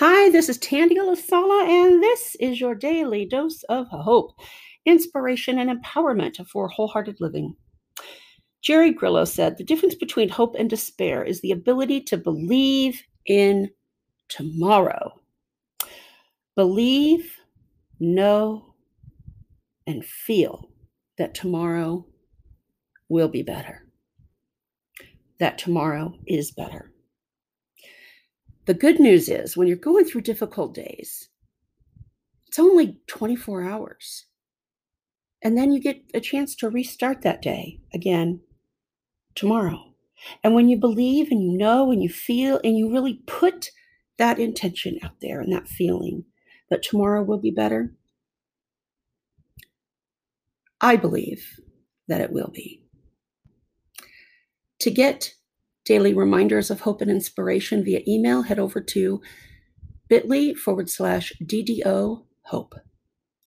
Hi, this is Tandy Elisala, and this is your daily dose of hope, inspiration, and empowerment for wholehearted living. Jerry Grillo said the difference between hope and despair is the ability to believe in tomorrow. Believe, know, and feel that tomorrow will be better, that tomorrow is better. The good news is when you're going through difficult days, it's only 24 hours. And then you get a chance to restart that day again tomorrow. And when you believe and you know and you feel and you really put that intention out there and that feeling that tomorrow will be better, I believe that it will be. To get daily reminders of hope and inspiration via email, head over to bit.ly forward slash DDO hope.